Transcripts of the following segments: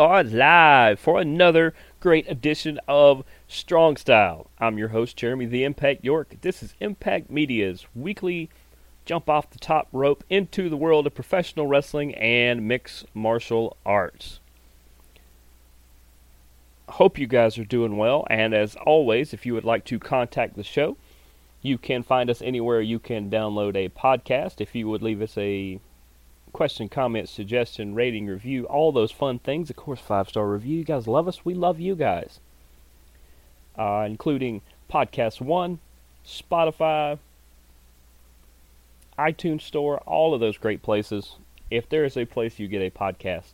are live for another great edition of Strong Style. I'm your host, Jeremy the Impact York. This is Impact Media's weekly jump off the top rope into the world of professional wrestling and mixed martial arts. Hope you guys are doing well, and as always, if you would like to contact the show, you can find us anywhere you can download a podcast. If you would leave us a question, comment, suggestion, rating, review, all those fun things. Of course, five star review. You guys love us. We love you guys. Uh, including Podcast One, Spotify, iTunes Store, all of those great places. If there is a place you get a podcast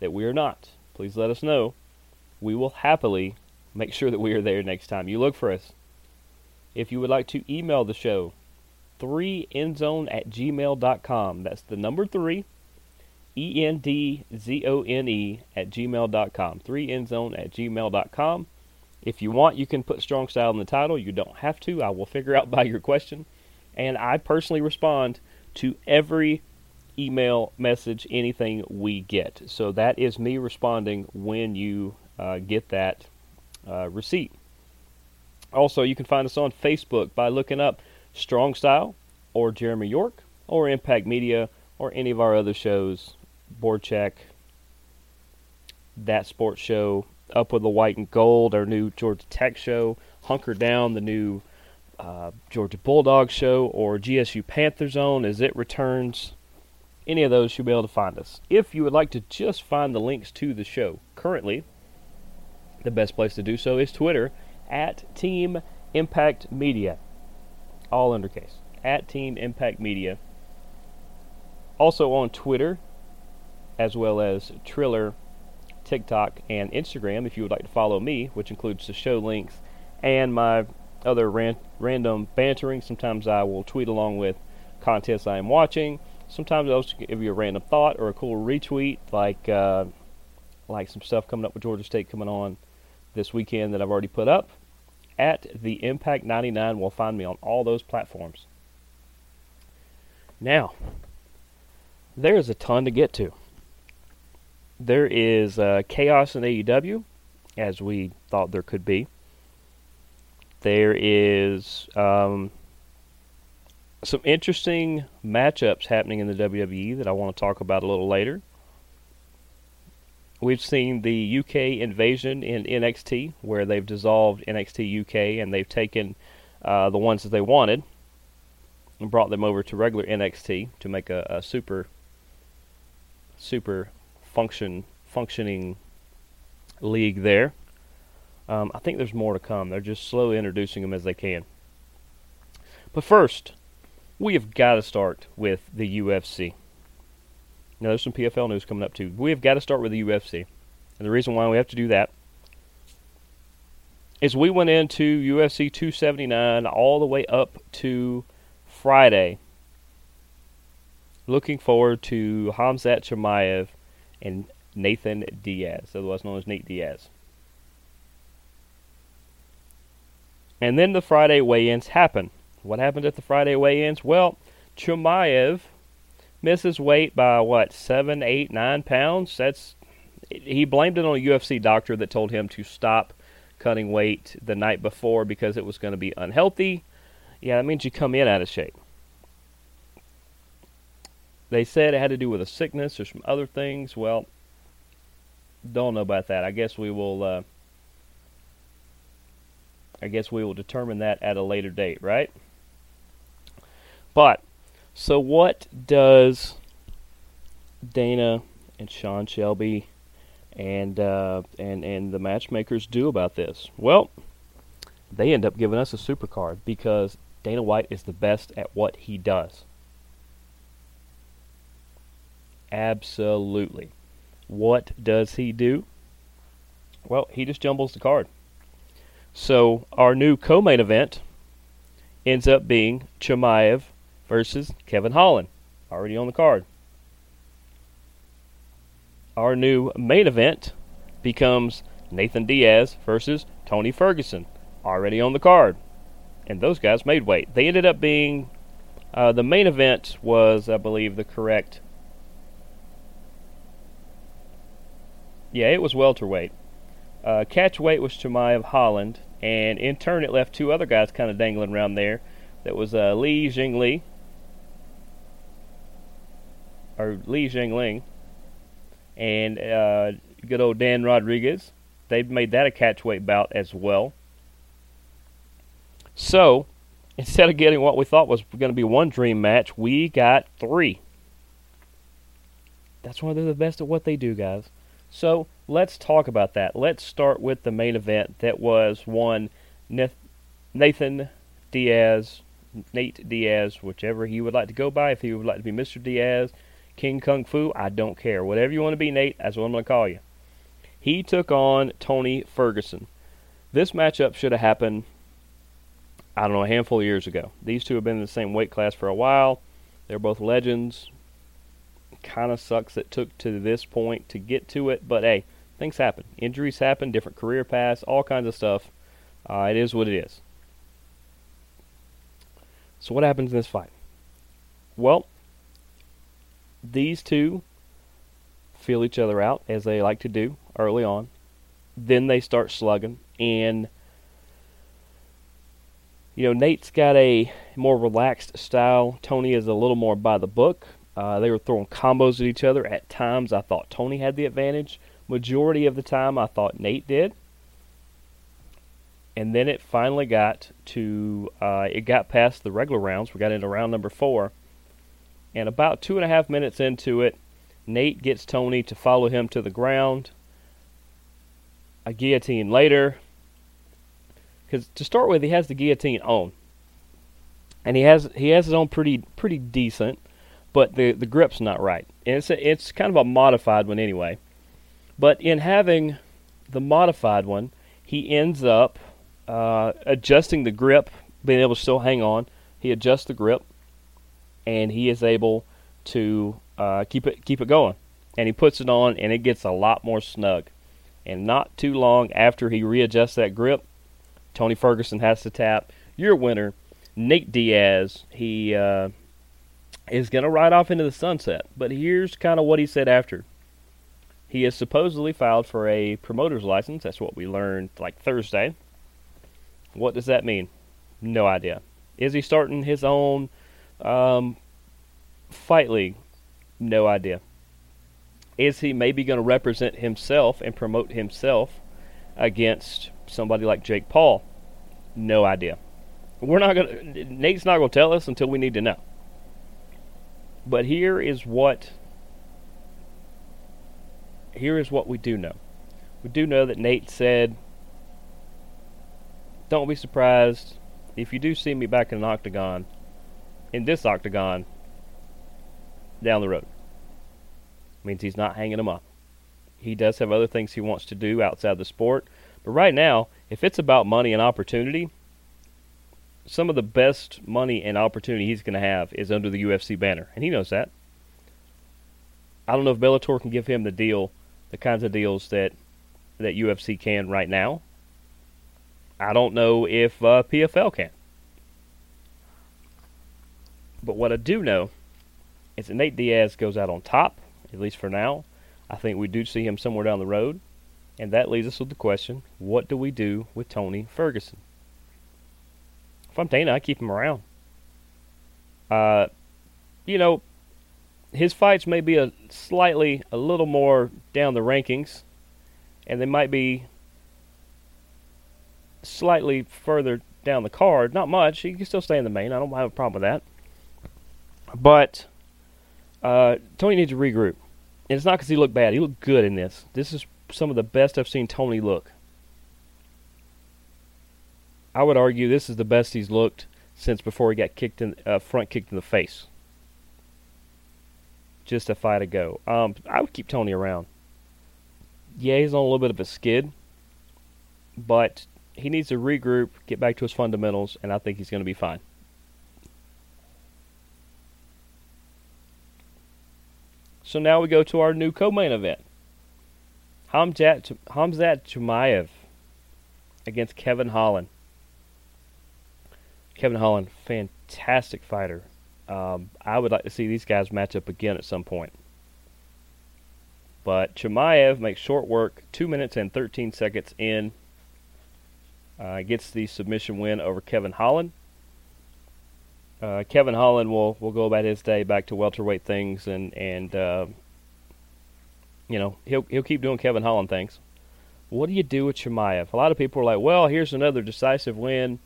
that we are not, please let us know. We will happily make sure that we are there next time you look for us. If you would like to email the show, 3endzone at gmail.com. That's the number 3, E N D Z O N E at gmail.com. 3endzone at gmail.com. If you want, you can put Strong Style in the title. You don't have to. I will figure out by your question. And I personally respond to every email, message, anything we get. So that is me responding when you uh, get that uh, receipt. Also, you can find us on Facebook by looking up Strong Style or Jeremy York or Impact Media or any of our other shows, Board Check, That Sports Show, Up with the White and Gold, our new Georgia Tech show, Hunker Down, the new uh, Georgia Bulldog show, or GSU Panther Zone as it returns. Any of those, you'll be able to find us. If you would like to just find the links to the show, currently, the best place to do so is Twitter at Team Impact Media all undercase, at Team Impact Media. Also on Twitter, as well as Triller, TikTok, and Instagram if you would like to follow me, which includes the show links and my other ran- random bantering. Sometimes I will tweet along with contests I am watching. Sometimes I'll give you a random thought or a cool retweet, like uh, like some stuff coming up with Georgia State coming on this weekend that I've already put up at the Impact 99 will find me on all those platforms. Now, there is a ton to get to. There is uh, chaos in AEW, as we thought there could be. There is um, some interesting matchups happening in the WWE that I want to talk about a little later. We've seen the UK invasion in NXT, where they've dissolved NXT UK and they've taken uh, the ones that they wanted and brought them over to regular NXT to make a, a super, super function functioning league there. Um, I think there's more to come. They're just slowly introducing them as they can. But first, we have got to start with the UFC. Now, there's some PFL news coming up too. We have got to start with the UFC. And the reason why we have to do that is we went into UFC 279 all the way up to Friday. Looking forward to Khamzat Chimaev and Nathan Diaz, otherwise known as Nate Diaz. And then the Friday weigh-ins happen. What happened at the Friday weigh-ins? Well, Chimaev misses weight by what seven, eight, nine pounds. That's he blamed it on a UFC doctor that told him to stop cutting weight the night before because it was going to be unhealthy. Yeah, that means you come in out of shape. They said it had to do with a sickness or some other things. Well, don't know about that. I guess we will. Uh, I guess we will determine that at a later date, right? But so, what does Dana and Sean Shelby and uh, and and the matchmakers do about this? Well, they end up giving us a super card because Dana White is the best at what he does. Absolutely. What does he do? Well, he just jumbles the card. So our new co-main event ends up being Chimaev versus Kevin Holland, already on the card. Our new main event becomes Nathan Diaz versus Tony Ferguson, already on the card. And those guys made weight. They ended up being uh, the main event was, I believe, the correct Yeah, it was welterweight. Uh, catch weight was Chimaev Holland, and in turn it left two other guys kind of dangling around there. That was uh, Li Jingliang, or Li Jingliang, and uh, good old Dan Rodriguez. They've made that a catchweight bout as well. So, instead of getting what we thought was going to be one dream match, we got three. That's why they're the best at what they do, guys. So let's talk about that. Let's start with the main event that was one Nathan Diaz, Nate Diaz, whichever he would like to go by. If he would like to be Mr. Diaz, King Kung Fu, I don't care. Whatever you want to be, Nate, that's what I'm going to call you. He took on Tony Ferguson. This matchup should have happened, I don't know, a handful of years ago. These two have been in the same weight class for a while. They're both legends kind of sucks it took to this point to get to it, but hey, things happen. Injuries happen, different career paths, all kinds of stuff. Uh, it is what it is. So, what happens in this fight? Well, these two feel each other out, as they like to do early on. Then they start slugging, and you know, Nate's got a more relaxed style. Tony is a little more by the book. Uh, they were throwing combos at each other. At times, I thought Tony had the advantage. Majority of the time, I thought Nate did. And then it finally got to, uh, it got past the regular rounds. We got into round number four. And about two and a half minutes into it, Nate gets Tony to follow him to the ground. A guillotine later. Because to start with, he has the guillotine on. And he has he has it on pretty pretty decent but the the grip's not right. And it's a, it's kind of a modified one anyway. But in having the modified one, he ends up uh, adjusting the grip, being able to still hang on. He adjusts the grip, and he is able to uh, keep it keep it going. And he puts it on, and it gets a lot more snug. And not too long after he readjusts that grip, Tony Ferguson has to tap. Your winner, Nate Diaz. He uh, is going to ride off into the sunset. But here's kind of what he said after. He has supposedly filed for a promoter's license. That's what we learned like Thursday. What does that mean? No idea. Is he starting his own um, fight league? No idea. Is he maybe going to represent himself and promote himself against somebody like Jake Paul? No idea. We're not going to, Nate's not going to tell us until we need to know. But here is what here is what we do know. We do know that Nate said, "Don't be surprised if you do see me back in an octagon, in this octagon, down the road." Means he's not hanging him up. He does have other things he wants to do outside the sport, but right now, if it's about money and opportunity, some of the best money and opportunity he's going to have is under the UFC banner, and he knows that. I don't know if Bellator can give him the deal, the kinds of deals that that UFC can right now. I don't know if uh, PFL can. But what I do know is that Nate Diaz goes out on top, at least for now. I think we do see him somewhere down the road. And that leaves us with the question what do we do with Tony Ferguson? If I'm Dana, I keep him around. Uh, you know, his fights may be a slightly a little more down the rankings, and they might be slightly further down the card. Not much. He can still stay in the main. I don't have a problem with that. But uh, Tony needs to regroup. And it's not because he looked bad. He looked good in this. This is some of the best I've seen Tony look. I would argue this is the best he's looked since before he got kicked in uh, front kicked in the face. Just a fight ago. Um, I would keep Tony around. Yeah, he's on a little bit of a skid, but he needs to regroup, get back to his fundamentals, and I think he's going to be fine. So now we go to our new co-main event. Hamzat, Hamzat Chimaev against Kevin Holland. Kevin Holland, fantastic fighter. Um, I would like to see these guys match up again at some point. But Chimaev makes short work, 2 minutes and 13 seconds in. Uh, gets the submission win over Kevin Holland. Uh, Kevin Holland will, will go about his day back to welterweight things, and and uh, you know he'll he'll keep doing Kevin Holland things. What do you do with Chimaev? A lot of people are like, well, here's another decisive win.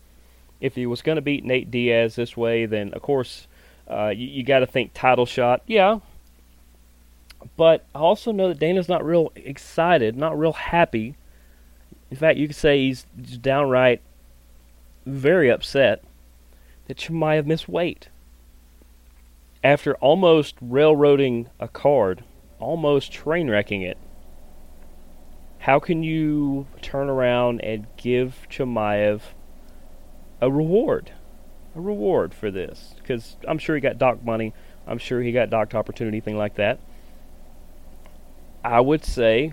If he was going to beat Nate Diaz this way, then of course uh, you, you got to think title shot. Yeah, but I also know that Dana's not real excited, not real happy. In fact, you could say he's downright very upset that Chimaev missed weight. After almost railroading a card, almost train wrecking it, how can you turn around and give Chimaev a reward? A reward for this? Because I'm sure he got docked money. I'm sure he got docked opportunity, thing like that. I would say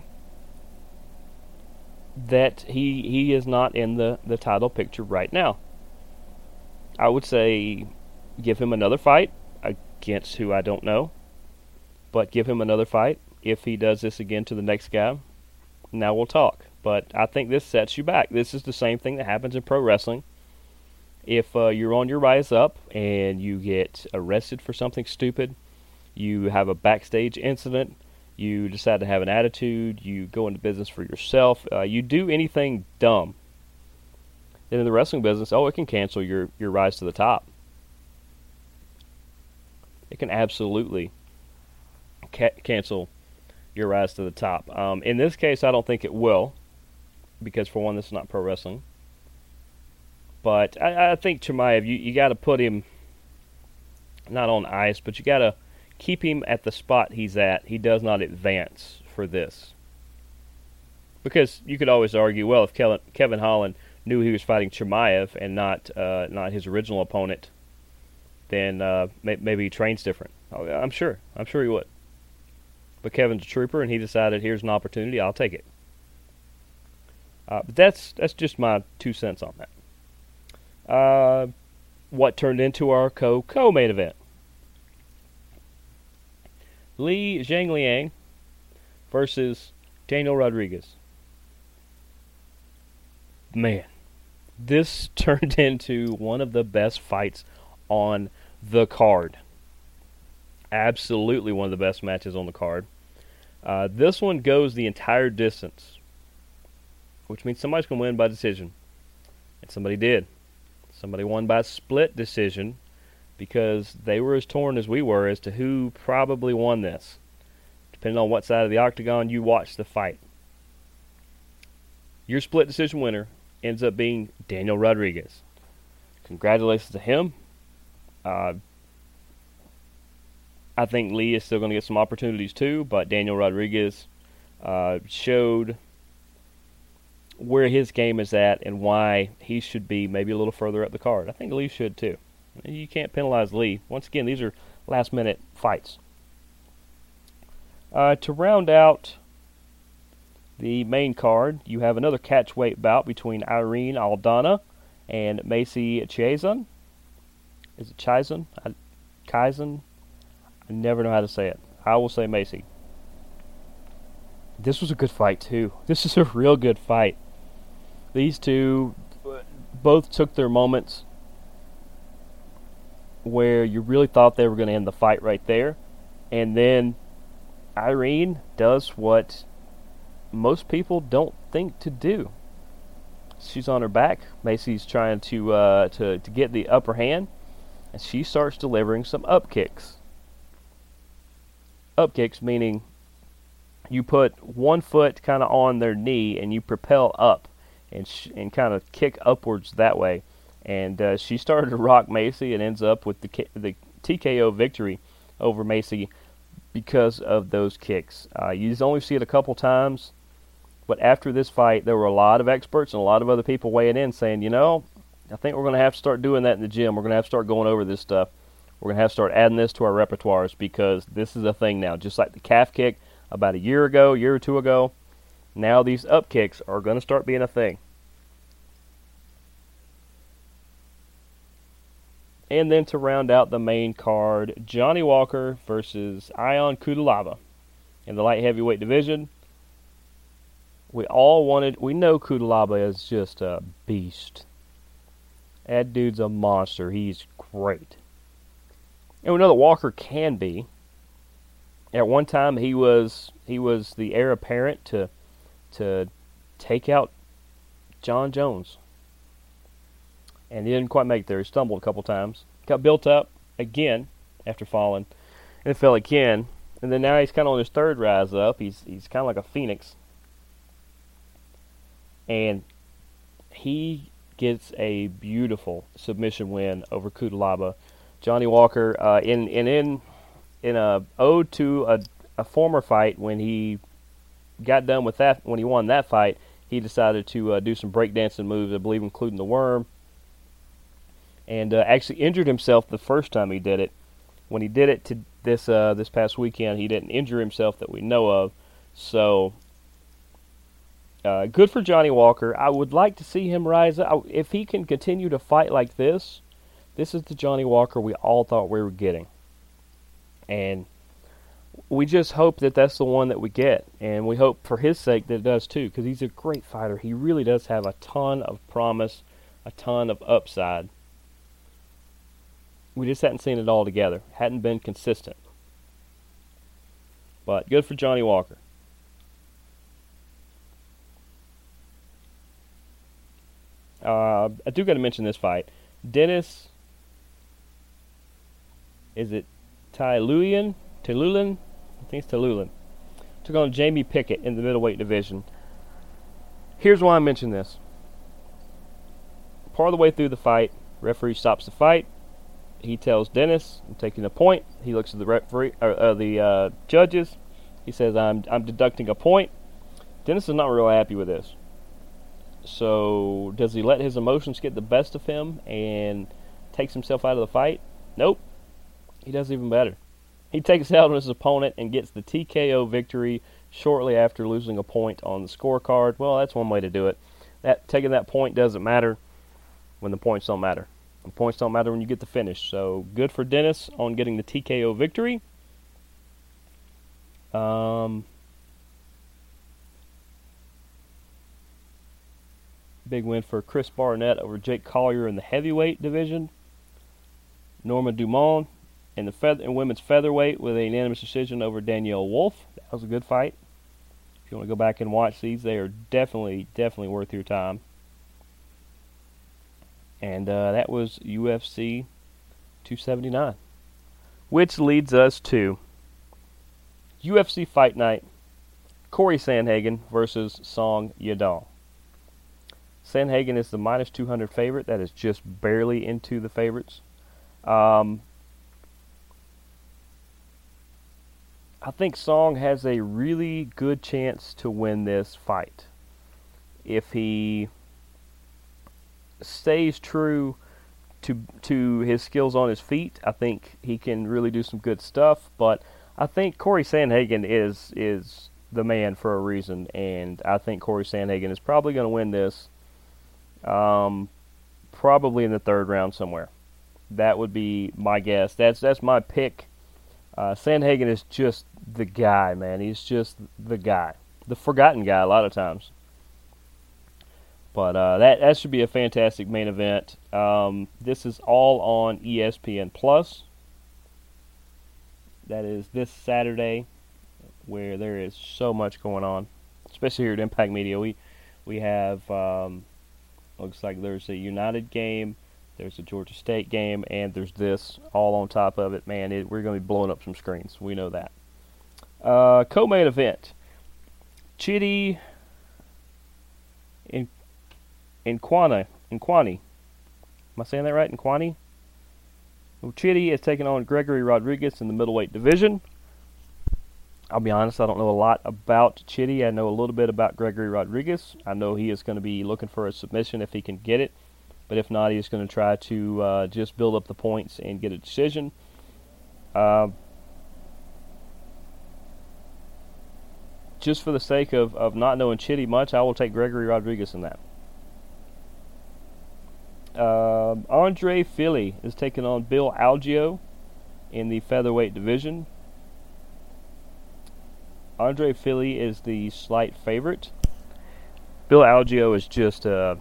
that he he is not in the, the title picture right now. I would say give him another fight against who I don't know, but give him another fight. If he does this again to the next guy, now we'll talk. But I think this sets you back. This is the same thing that happens in pro wrestling. If uh, you're on your rise up and you get arrested for something stupid, you have a backstage incident, you decide to have an attitude, you go into business for yourself, uh, you do anything dumb, in the wrestling business, oh, it can cancel your, your rise to the top. It can absolutely ca- cancel your rise to the top. Um, in this case, I don't think it will, because for one, this is not pro wrestling. But I, I think Chimaev, you, you got to put him not on ice, but you got to keep him at the spot he's at. He does not advance for this. Because you could always argue, well, if Kevin, Kevin Holland knew he was fighting Chimaev and not uh, not his original opponent, then uh, may, maybe he trains different. Oh, I'm sure. I'm sure he would. But Kevin's a trooper, and he decided here's an opportunity. I'll take it. Uh, but that's that's just my two cents on that. Uh, what turned into our co co main event? Li Jingliang versus Daniel Rodriguez. Man, this turned into one of the best fights on the card. Absolutely one of the best matches on the card. Uh, this one goes the entire distance, which means somebody's going to win by decision. And somebody did. Somebody won by split decision because they were as torn as we were as to who probably won this. Depending on what side of the octagon you watch the fight. Your split decision winner ends up being Daniel Rodriguez. Congratulations to him. Uh, I think Lee is still going to get some opportunities too, but Daniel Rodriguez uh, showed where his game is at and why he should be maybe a little further up the card. I think Lee should too. You can't penalize Lee. Once again, these are last minute fights. Uh, to round out the main card, you have another catchweight bout between Irene Aldana and Macy Chiasson. Is it Chiasson? Kaizen? I never know how to say it. I will say Macy. This was a good fight, too. This is a real good fight. These two both took their moments where you really thought they were going to end the fight right there. And then Irene does what most people don't think to do. She's on her back. Macy's trying to uh, to to get the upper hand, and she starts delivering some up kicks. Up kicks meaning you put one foot kind of on their knee and you propel up and sh- and kind of kick upwards that way and uh, she started to rock Macy and ends up with the K- the TKO victory over Macy because of those kicks. Uh, you only see it a couple times, but after this fight, there were a lot of experts and a lot of other people weighing in saying, you know, I think we're going to have to start doing that in the gym. We're going to have to start going over this stuff. We're going to have to start adding this to our repertoires because this is a thing now. Just like the calf kick about a year ago, year or two ago, now these up kicks are going to start being a thing. And then to round out the main card, Johnny Walker versus Ion Cutelaba. in the light heavyweight division. We all wanted, we know Cutelaba is just a beast. That dude's a monster. He's great. And we know that Walker can be. At one time, he was he was the heir apparent to to take out Jon Jones, and he didn't quite make it there. He stumbled a couple times, got built up again after falling, and fell again. And then now he's kind of on his third rise up. He's he's kind of like a phoenix, and he gets a beautiful submission win over Cutelaba. Johnny Walker uh, in in in in a ode to a, a former fight when he got done with that when he won that fight, he decided to uh, do some breakdancing moves, I believe, including the worm, and uh, actually injured himself the first time he did it. When he did it to this uh, this past weekend, he didn't injure himself that we know of. So uh, good for Johnny Walker. I would like to see him rise up. If he can continue to fight like this, this is the Johnny Walker we all thought we were getting. And we just hope that that's the one that we get. And we hope for his sake that it does too, because he's a great fighter. He really does have a ton of promise, a ton of upside. We just hadn't seen it all together, hadn't been consistent. But good for Johnny Walker. Uh, I do got to mention this fight. Dennis, is it Tylulian? Tylulian? I think it's Tylulian. Took on Jamie Pickett in the middleweight division. Here's why I mention this. Part of the way through the fight, referee stops the fight. He tells Dennis, "I'm taking a point." He looks at the referee, uh, uh, the uh, judges. He says, "I'm I'm deducting a point." Dennis is not really happy with this. So does he let his emotions get the best of him and takes himself out of the fight? Nope. He does even better. He takes out his opponent and gets the TKO victory shortly after losing a point on the scorecard. Well, that's one way to do it. That taking that point doesn't matter when the points don't matter. The points don't matter when you get the finish. So good for Dennis on getting the TKO victory. Um, Big win for Chris Barnett over Jake Collier in the heavyweight division. Norma Dumont in the feather, in women's featherweight with a unanimous decision over Danyelle Wolf. That was a good fight. If you want to go back and watch these, they are definitely, definitely worth your time. And uh, that was UFC 279. Which leads us to UFC Fight Night Corey Sandhagen versus Song Yadong. Sandhagen is the minus 200 favorite. That is just barely into the favorites. Um, I think Song has a really good chance to win this fight. If he stays true to to his skills on his feet, I think he can really do some good stuff. But I think Corey Sandhagen is is the man for a reason, and I think Corey Sandhagen is probably going to win this um, probably in the third round somewhere. That would be my guess. That's that's my pick. Uh, Sandhagen is just the guy, man. He's just the guy, the forgotten guy a lot of times. But uh, that that should be a fantastic main event. Um, this is all on ESPN Plus. That is this Saturday, where there is so much going on, especially here at Impact Media. We we have um, Looks like there's a United game, there's a Georgia State game, and there's this all on top of it. Man, it, we're going to be blowing up some screens. We know that. Uh, co-main event: Chidi in Nkwani. Nkwani. Am I saying that right? Nkwani. Chidi is taking on Gregory Rodriguez in the middleweight division. I'll be honest, I don't know a lot about Chidi. I know a little bit about Gregory Rodriguez. I know he is going to be looking for a submission if he can get it, but if not, he's going to try to uh, just build up the points and get a decision. Uh, just for the sake of, of not knowing Chidi much, I will take Gregory Rodriguez in that. Uh, Andre Fili is taking on Bill Algeo in the featherweight division. Andre Fili is the slight favorite. Bill Algeo is just a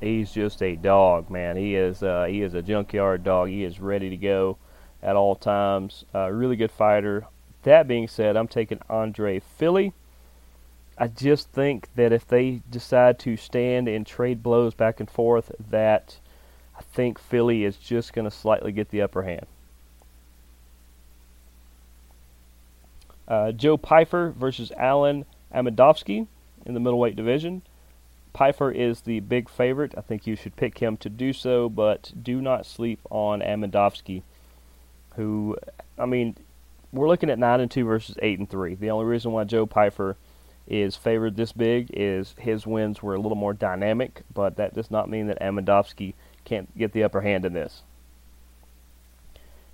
he's just a dog, man. He is uh, he is a junkyard dog. He is ready to go at all times. Uh, really good fighter. That being said, I'm taking Andre Fili. I just think that if they decide to stand and trade blows back and forth, that I think Fili is just going to slightly get the upper hand. Uh, Joe Pyfer versus Alen Amedovski in the middleweight division. Pyfer is the big favorite. I think you should pick him to do so, but do not sleep on Amedovski, who, I mean, we're looking at 9 and 2 versus 8 and 3. The only reason why Joe Pyfer is favored this big is his wins were a little more dynamic, but that does not mean that Amedovski can't get the upper hand in this.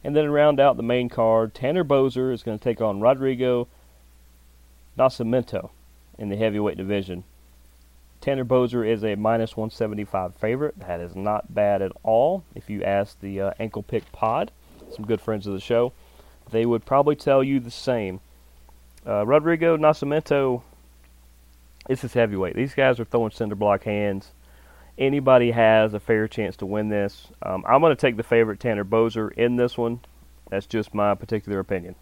And then to round out the main card, Tanner Boser is going to take on Rodrigo Nascimento in the heavyweight division. Tanner Boser is a minus 175 favorite. That is not bad at all. If you ask the uh, Ankle Pick Pod, some good friends of the show, they would probably tell you the same. Uh, Rodrigo Nascimento, this is heavyweight. These guys are throwing cinder block hands. Anybody has a fair chance to win this. Um, I'm going to take the favorite Tanner Boser in this one. That's just my particular opinion.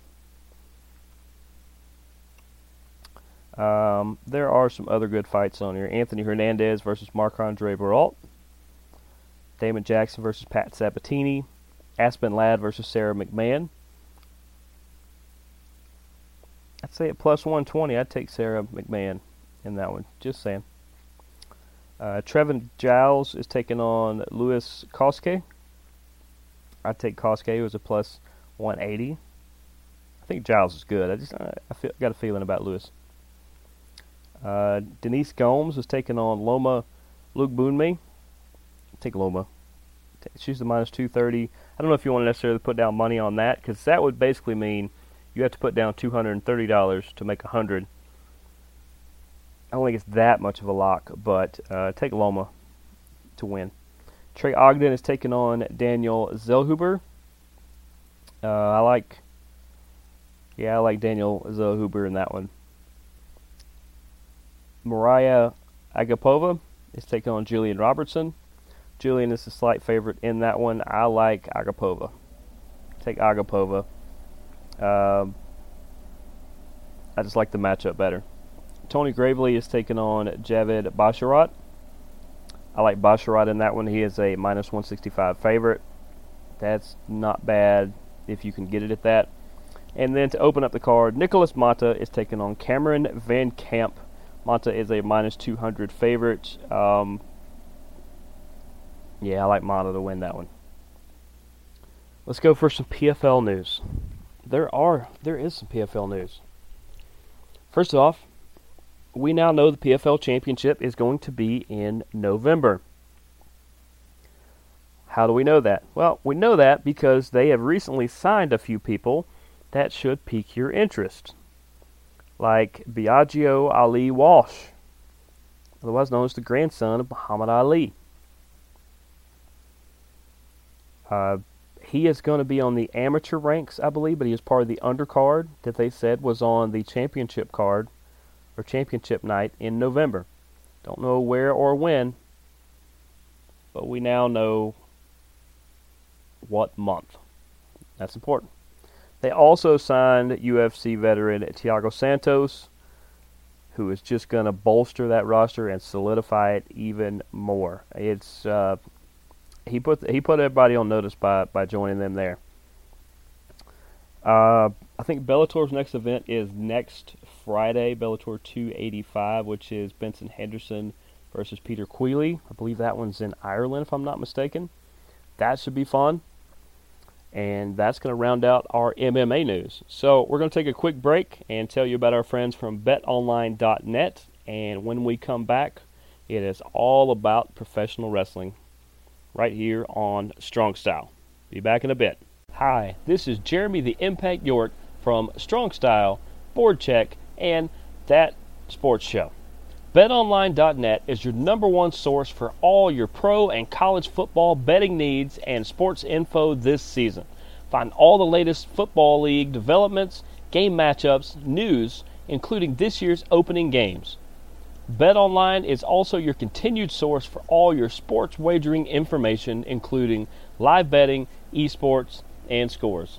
Um, there are some other good fights on here. Anthony Hernandez versus Marc-Andre Barriault. Damon Jackson versus Pat Sabatini. Aspen Ladd versus Sarah McMahon. I'd say at plus 120, I'd take Sarah McMahon in that one. Just saying. Uh, Trevin Giles is taking on Louis Cosce. I'd take Cosce, who is a plus 180. I think Giles is good. I just I feel, got a feeling about Louis. Uh, Denise Gomes is taking on Loma Lookboonmee. Take Loma. She's the minus 230. I don't know if you want to necessarily put down money on that because that would basically mean you have to put down $230 to make a 100 I don't think it's that much of a lock, but uh, take Loma to win. Trey Ogden is taking on Daniel Zellhuber. Uh, I like, yeah, I like Daniel Zellhuber in that one. Maria Agapova is taking on Julian Robertson. Julian is a slight favorite in that one. I like Agapova. Take Agapova. Um, I just like the matchup better. Tony Gravely is taking on Javid Basharat. I like Basharat in that one. He is a minus 165 favorite. That's not bad if you can get it at that. And then to open up the card, Nicholas Mata is taking on Cameron Van Camp. Mata is a minus 200 favorite. Um, yeah, I like Mata to win that one. Let's go for some PFL news. There are there is some PFL news. First off, we now know the PFL championship is going to be in November. How do we know that? Well, we know that because they have recently signed a few people that should pique your interest like Biagio Ali Walsh, otherwise known as the grandson of Muhammad Ali. Uh, he is going to be on the amateur ranks, I believe, but he is part of the undercard that they said was on the championship card or championship night in November. Don't know where or when, but we now know what month. That's important. They also signed UFC veteran Thiago Santos, who is just going to bolster that roster and solidify it even more. It's uh, he put he put everybody on notice by by joining them there. Uh, I think Bellator's next event is next Friday, Bellator 285, which is Benson Henderson versus Peter Queally. I believe that one's in Ireland, if I'm not mistaken. That should be fun. And that's going to round out our MMA news. So we're going to take a quick break and tell you about our friends from betonline.net. And when we come back, it is all about professional wrestling right here on Strong Style. Be back in a bit. Hi, this is Jeremy the Impact York from Strong Style, Board Check, and That Sports Show. BetOnline.net is your number one source for all your pro and college football betting needs and sports info this season. Find all the latest football league developments, game matchups, news, including this year's opening games. BetOnline is also your continued source for all your sports wagering information, including live betting, esports, and scores.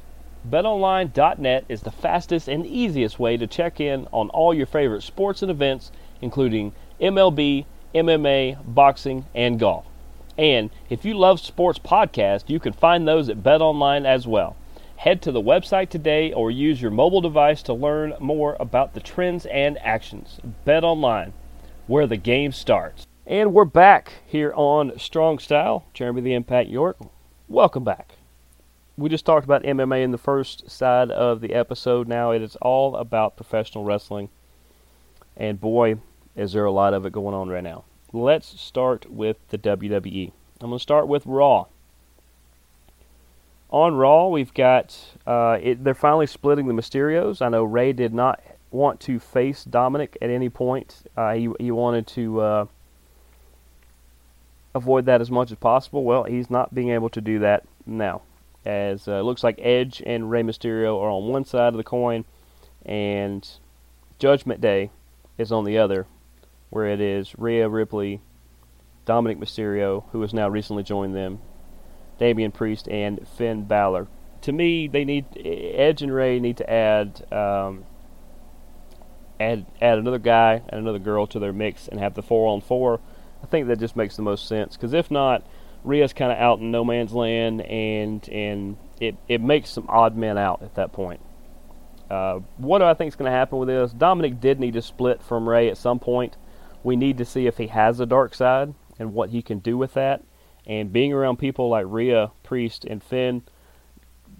BetOnline.net is the fastest and easiest way to check in on all your favorite sports and events, including MLB, MMA, boxing, and golf. And if you love sports podcasts, you can find those at BetOnline as well. Head to the website today or use your mobile device to learn more about the trends and actions. BetOnline, where the game starts. And we're back here on Strong Style. Jeremy the Impact York. Welcome back. We just talked about MMA in the first side of the episode. Now it is all about professional wrestling. And boy, is there a lot of it going on right now. Let's start with the WWE. I'm going to start with Raw. On Raw, we've got uh, it, they're finally splitting the Mysterios. I know Rey did not want to face Dominik at any point. Uh, he he wanted to uh, avoid that as much as possible. Well, he's not being able to do that now, as uh, it looks like Edge and Rey Mysterio are on one side of the coin, and Judgment Day is on the other where it is Rhea Ripley, Dominik Mysterio, who has now recently joined them, Damian Priest, and Finn Balor. To me, they need Edge and Rey need to add um, add add another guy and another girl to their mix and have the four on four. I think that just makes the most sense because if not, Rhea's kind of out in no man's land, and and it it makes some odd men out at that point. Uh, what do I think is going to happen with this? Dominik did need to split from Rey at some point. We need to see if he has a dark side and what he can do with that. And being around people like Rhea, Priest, and Finn,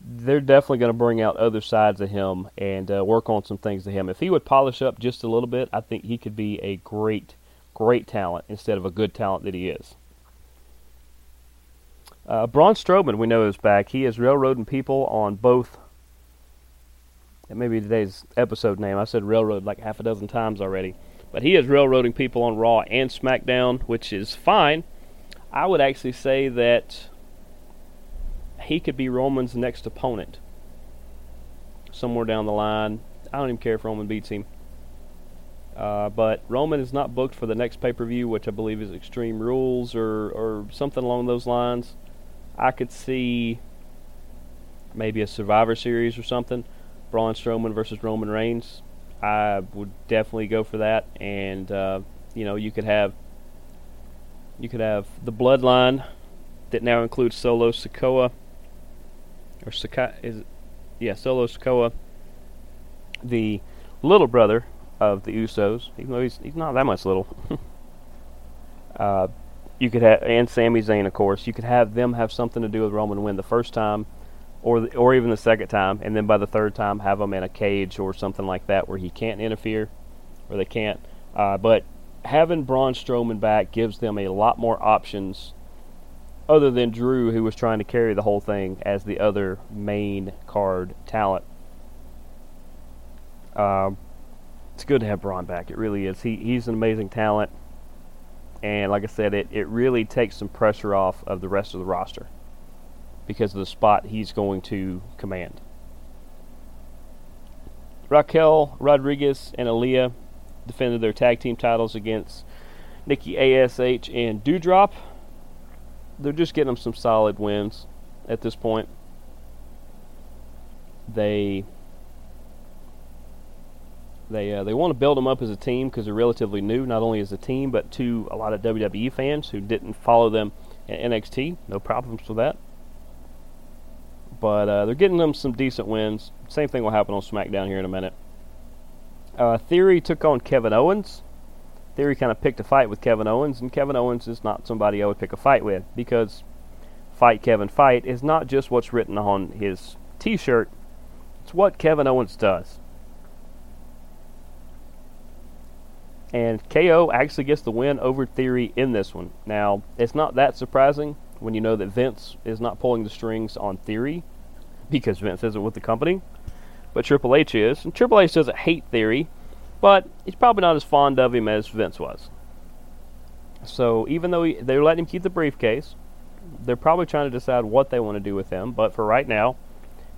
they're definitely going to bring out other sides of him and uh, work on some things to him. If he would polish up just a little bit, I think he could be a great, great talent instead of a good talent that he is. Uh, Braun Strowman, we know is back. He is railroading people on both. It may be today's episode name. I said railroad like half a dozen times already. But he is railroading people on Raw and SmackDown, which is fine. I would actually say that he could be Roman's next opponent somewhere down the line. I don't even care if Roman beats him. Uh, but Roman is not booked for the next pay per view, which I believe is Extreme Rules or, or something along those lines. I could see maybe a Survivor Series or something. Braun Strowman versus Roman Reigns. I would definitely go for that. And uh, you know, you could have you could have the Bloodline that now includes Solo Sikoa or Sakai is it? yeah Solo Sikoa, the little brother of the Usos, even though he's he's not that much little. uh, you could have and Sami Zayn, of course. You could have them have something to do with Roman win the first time or the, or even the second time, and then by the third time have him in a cage or something like that where he can't interfere, or they can't. Uh, but having Braun Strowman back gives them a lot more options, other than Drew, who was trying to carry the whole thing as the other main card talent. Um, it's good to have Braun back. It really is. He he's an amazing talent, and like I said, it it really takes some pressure off of the rest of the roster because of the spot he's going to command. Raquel Rodriguez and Aliyah defended their tag team titles against Nikki Ash and Doudrop. They're just getting them some solid wins at this point. They they uh, they want to build them up as a team because they're relatively new, not only as a team but to a lot of WWE fans who didn't follow them in NXT. No problems with that but uh, they're getting them some decent wins. Same thing will happen on SmackDown here in a minute. Uh, Theory took on Kevin Owens. Theory kind of picked a fight with Kevin Owens, and Kevin Owens is not somebody I would pick a fight with because Fight Kevin Fight is not just what's written on his t shirt, it's what Kevin Owens does. And KO actually gets the win over Theory in this one. Now, it's not that surprising when you know that Vince is not pulling the strings on Theory because Vince isn't with the company, but Triple H is. And Triple H doesn't hate Theory, but he's probably not as fond of him as Vince was. So even though he, they're letting him keep the briefcase, they're probably trying to decide what they want to do with him. But for right now,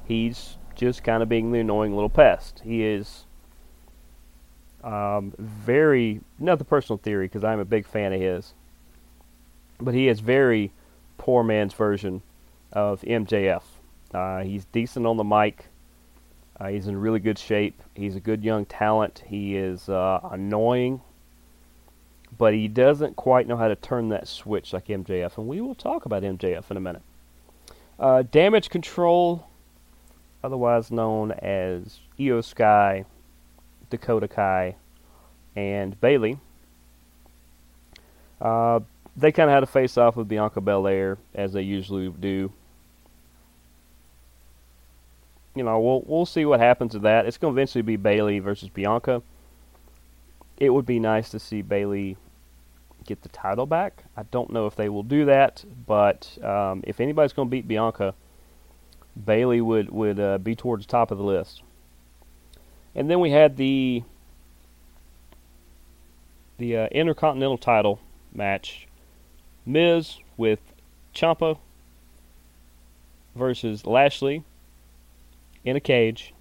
he's just kind of being the annoying little pest. He is Um, very, not the personal theory, because I'm a big fan of his, but he is very poor man's version of MJF. Uh, he's decent on the mic. Uh, he's in really good shape. He's a good young talent. He is uh, annoying, but he doesn't quite know how to turn that switch like MJF. And we will talk about MJF in a minute. Uh, damage control, otherwise known as Iyo Sky, Dakota Kai, and Bayley. Uh, they kind of had a face off with Bianca Belair as they usually do. You know, we'll we'll see what happens with that. It's going to eventually be Bayley versus Bianca. It would be nice to see Bayley get the title back. I don't know if they will do that, but um, if anybody's going to beat Bianca, Bayley would would uh, be towards the top of the list. And then we had the the uh, Intercontinental title match Miz with Ciampa versus Lashley in a cage.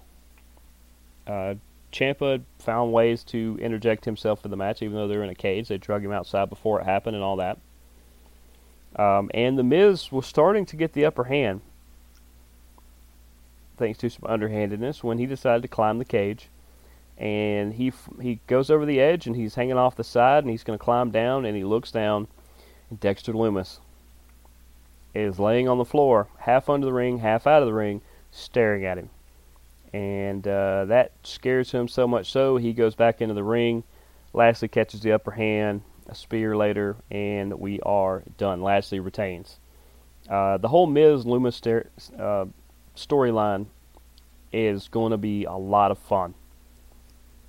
Uh, Ciampa found ways to interject himself in the match, even though they were in a cage. They drug him outside before it happened and all that. Um, and the Miz was starting to get the upper hand, thanks to some underhandedness, when he decided to climb the cage. And he he goes over the edge and he's hanging off the side and he's going to climb down and he looks down And Dexter Lumis is laying on the floor, half under the ring, half out of the ring, staring at him. And uh, that scares him so much so he goes back into the ring. Lashley catches the upper hand, a spear later, and we are done. Lashley retains. Uh, the whole Miz Lumis uh, storyline is going to be a lot of fun.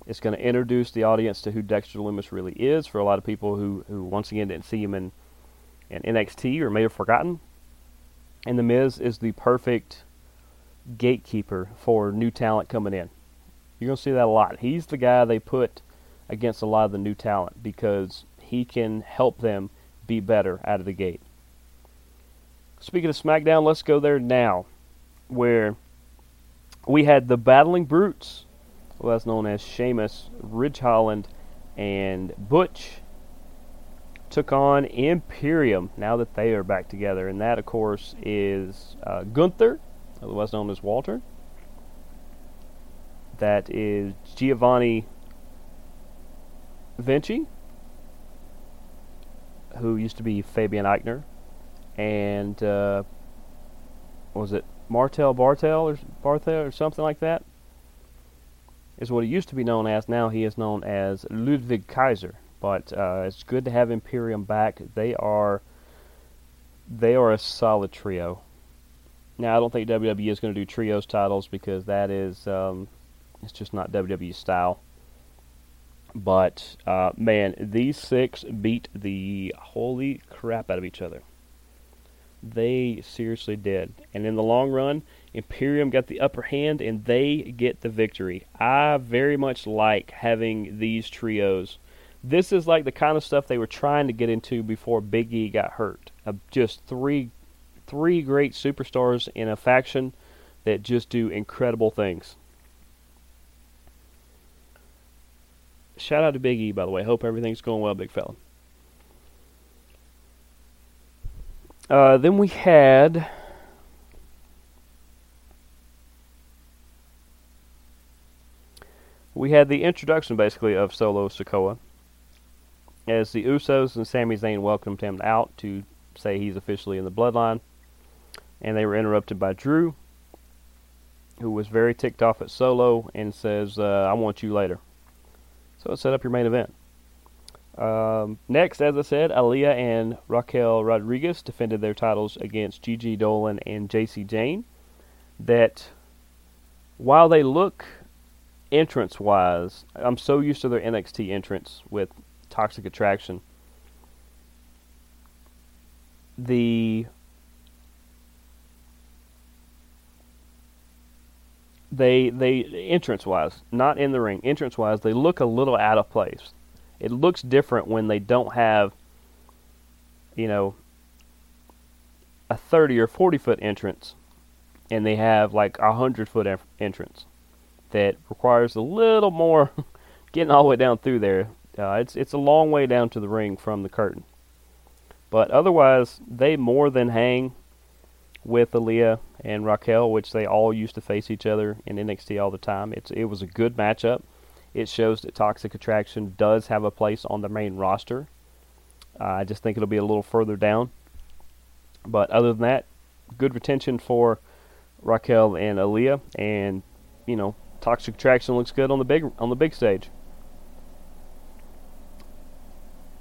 It's going to introduce the audience to who Dexter Lumis really is for a lot of people who, who once again didn't see him in and NXT or may have forgotten. And The Miz is the perfect gatekeeper for new talent coming in. You're going to see that a lot. He's the guy they put against a lot of the new talent because he can help them be better out of the gate. Speaking of SmackDown, let's go there now, where we had the Brawling Brutes, well, that's known as Sheamus, Ridge Holland, and Butch took on Imperium now that they are back together. And that, of course, is uh, Gunther, otherwise known as Walter. That is Giovanni Vinci, who used to be Fabian Aichner. And, uh, was it Martel Bartel or Barthel or something like that? Is what he used to be known as. Now he is known as Ludwig Kaiser. But uh, it's good to have Imperium back. They are they are a solid trio. Now I don't think WWE is going to do trios titles because that is um, it's just not WWE style. But uh, man, these six beat the holy crap out of each other. They seriously did. And in the long run, Imperium got the upper hand and they get the victory. I very much like having these trios this is like the kind of stuff they were trying to get into before Big E got hurt. Uh, just three, three great superstars in a faction that just do incredible things. Shout out to Big E, by the way. Hope everything's going well, big fella. Uh, then we had. We had the introduction, basically, of Solo Sikoa as the Usos and Sami Zayn welcomed him out to say he's officially in the bloodline. And they were interrupted by Drew, who was very ticked off at Solo and says, uh, I want you later. So it set up your main event. Um, next, as I said, Aliyah and Raquel Rodriguez defended their titles against Gigi Dolan and Jacy Jayne. That while they look entrance wise, I'm so used to their NXT entrance with Toxic Attraction. The they they entrance wise, not in the ring, entrance wise, they look a little out of place. It looks different when they don't have you know a 30 or 40 foot entrance and they have like a 100 foot entrance that requires a little more getting all the way down through there. Uh, it's it's a long way down to the ring from the curtain. But otherwise, they more than hang with Aliyah and Raquel, which they all used to face each other in NXT all the time. It's it was a good matchup. It shows that Toxic Attraction does have a place on the main roster. Uh, I just think it'll be a little further down. But other than that, good retention for Raquel and Aliyah, and you know, Toxic Attraction looks good on the big on the big stage.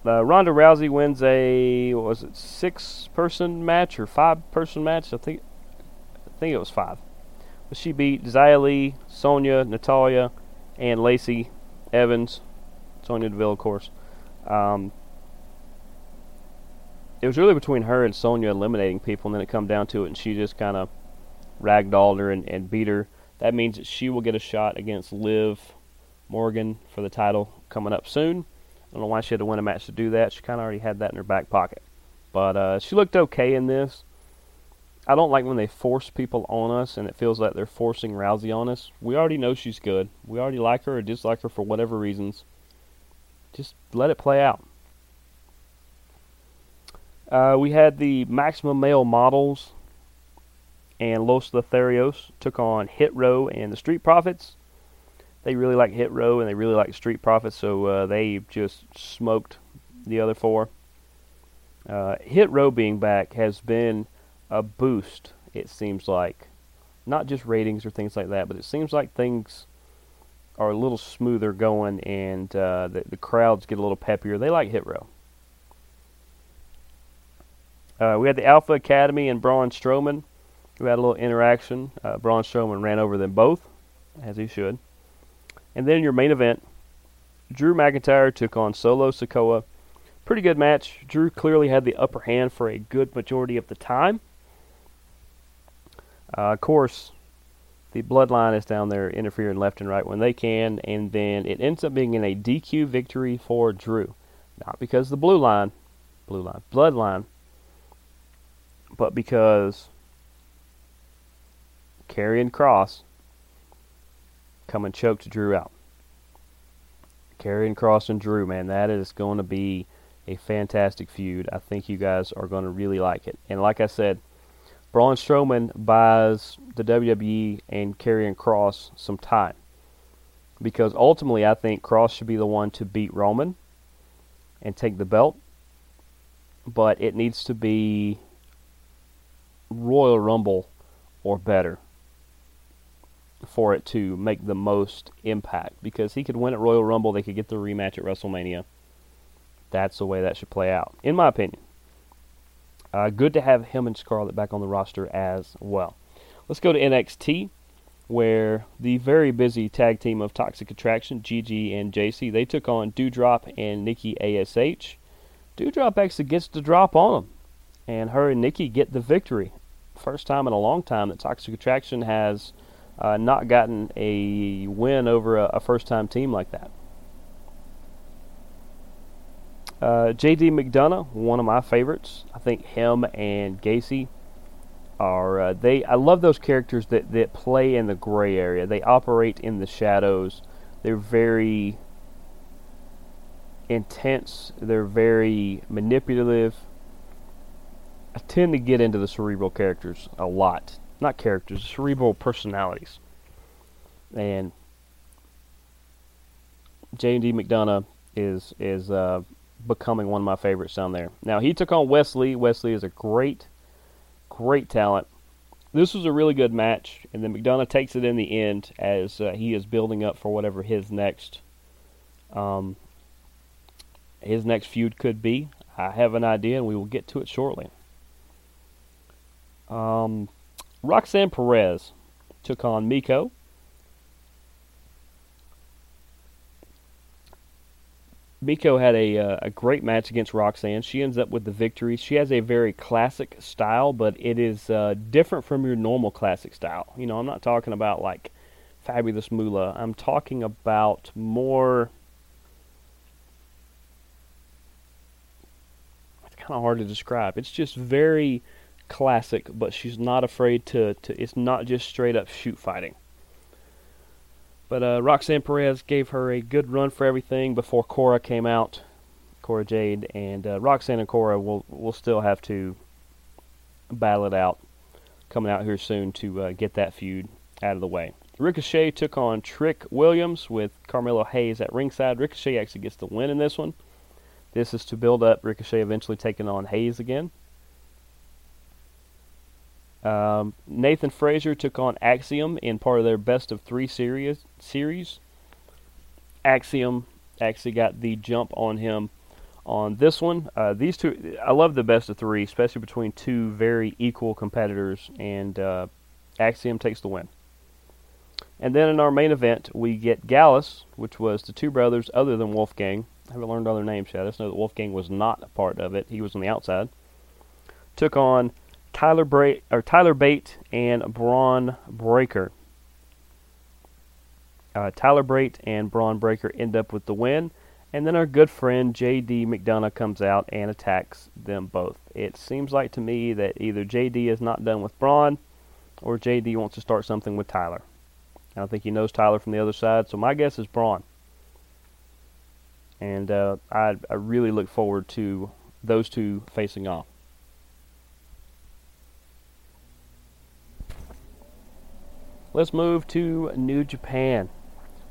Uh, Ronda Rousey wins a was it six person match or five person match? I think I think it was five. But she beat Xia Li, Sonya, Natalya, and Lacey Evans, Sonya Deville, of course. Um, it was really between her and Sonya eliminating people, and then it come down to it, and she just kind of ragdolled her and, and beat her. That means that she will get a shot against Liv Morgan for the title coming up soon. I don't know why she had to win a match to do that. She kind of already had that in her back pocket. But uh, she looked okay in this. I don't like when they force people on us and it feels like they're forcing Rousey on us. We already know she's good. We already like her or dislike her for whatever reasons. Just let it play out. Uh, we had the Maximum Male Models and Los Lotharios took on Hit Row and the Street Profits they really like Hit Row and they really like Street Profits, so uh, they just smoked the other four. Uh, Hit Row being back has been a boost, it seems like. Not just ratings or things like that, but it seems like things are a little smoother going and uh, the, the crowds get a little peppier. They like Hit Row. Uh, we had the Alpha Academy and Braun Strowman. We had a little interaction. Uh, Braun Strowman ran over them both, as he should. And then your main event, Drew McIntyre took on Solo Sikoa. Pretty good match. Drew clearly had the upper hand for a good majority of the time. Uh, of course, the bloodline is down there interfering left and right when they can, and then it ends up being in a DQ victory for Drew. Not because the blue line, blue line, bloodline, but because Karrion Kross come and choked Drew out. Karrion Kross and Drew, man, that is going to be a fantastic feud. I think you guys are going to really like it. And like I said, Braun Strowman buys the WWE and Karrion Kross some time. Because ultimately, I think Kross should be the one to beat Roman and take the belt. But it needs to be Royal Rumble or better for it to make the most impact because he could win at Royal Rumble, they could get the rematch at WrestleMania. That's the way that should play out, in my opinion. Uh, good to have him and Scarlett back on the roster as well. Let's go to NXT, where the very busy tag team of Toxic Attraction, Gigi and Jacy, they took on Doudrop and Nikki ASH. Doudrop actually gets the drop on them, and her and Nikki get the victory. First time in a long time that Toxic Attraction has uh, not gotten a win over a, a first time team like that. Uh, JD McDonagh, one of my favorites. I think him and Gacy are uh, they. I love those characters that that play in the gray area. They operate in the shadows. They're very intense. They're very manipulative. I tend to get into the cerebral characters a lot not characters, cerebral personalities. And J.D. McDonagh is is uh, becoming one of my favorites down there. Now he took on Wesley. Wesley is a great, great talent. This was a really good match, and then McDonagh takes it in the end as uh, he is building up for whatever his next, um, his next feud could be. I have an idea, and we will get to it shortly. Um, Roxanne Perez took on Meiko. Meiko had a uh, a great match against Roxanne. She ends up with the victory. She has a very classic style, but it is uh, different from your normal classic style. You know, I'm not talking about like Fabulous Moolah. I'm talking about more. It's kind of hard to describe. It's just very classic, but she's not afraid to, to it's not just straight up shoot fighting. But uh, Roxanne Perez gave her a good run for everything before Cora came out, Cora Jade, and uh, Roxanne and Cora will will still have to battle it out, coming out here soon to uh, get that feud out of the way. Ricochet took on Trick Williams with Carmelo Hayes at ringside. Ricochet actually gets the win in this one. This is to build up Ricochet eventually taking on Hayes again. Um, Nathan Frazer took on Axiom in part of their best of three series. Series. Axiom actually got the jump on him on this one. Uh, these two, I love the best of three, especially between two very equal competitors, and uh, Axiom takes the win. And then in our main event, we get Gallus, which was the two brothers other than Wolfgang. I haven't learned other names yet. I just know that Wolfgang was not a part of it. He was on the outside. Took on Tyler Bra- or Tyler Bate and Bron Breakker. Uh, Tyler Bate and Bron Breakker end up with the win, and then our good friend J.D. McDonagh comes out and attacks them both. It seems like to me that either J.D. is not done with Bron, or J.D. wants to start something with Tyler. I don't think he knows Tyler from the other side, so my guess is Bron. And uh, I, I really look forward to those two facing off. Let's move to New Japan.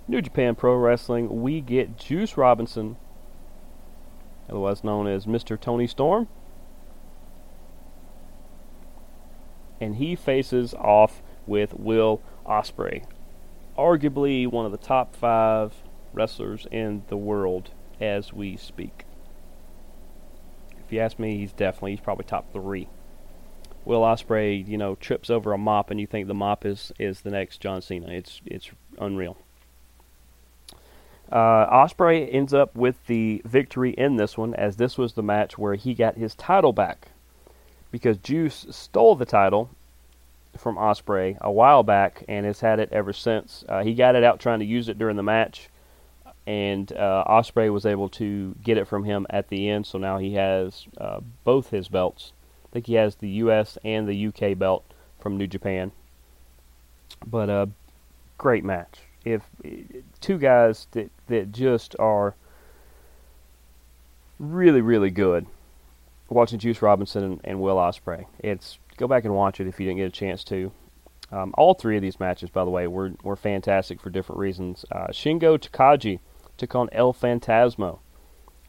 New Japan Pro Wrestling, we get Juice Robinson, otherwise known as Mr. Toni Storm. And he faces off with Will Ospreay, arguably one of the top five wrestlers in the world as we speak. If you ask me, he's definitely he's probably top three. Will Ospreay, you know, trips over a mop, and you think the mop is is the next John Cena. It's it's unreal. Uh, Ospreay ends up with the victory in this one, as this was the match where he got his title back, because Juice stole the title from Ospreay a while back and has had it ever since. Uh, he got it out trying to use it during the match, and uh, Ospreay was able to get it from him at the end. So now he has uh, both his belts I think he has the U.S. and the U.K. belt from New Japan. But a uh, great match. If two guys that that just are really really good. Watching Juice Robinson and, and Will Ospreay. It's go back and watch it if you didn't get a chance to. Um, all three of these matches, by the way, were were fantastic for different reasons. Uh, Shingo Takagi took on El Phantasmo.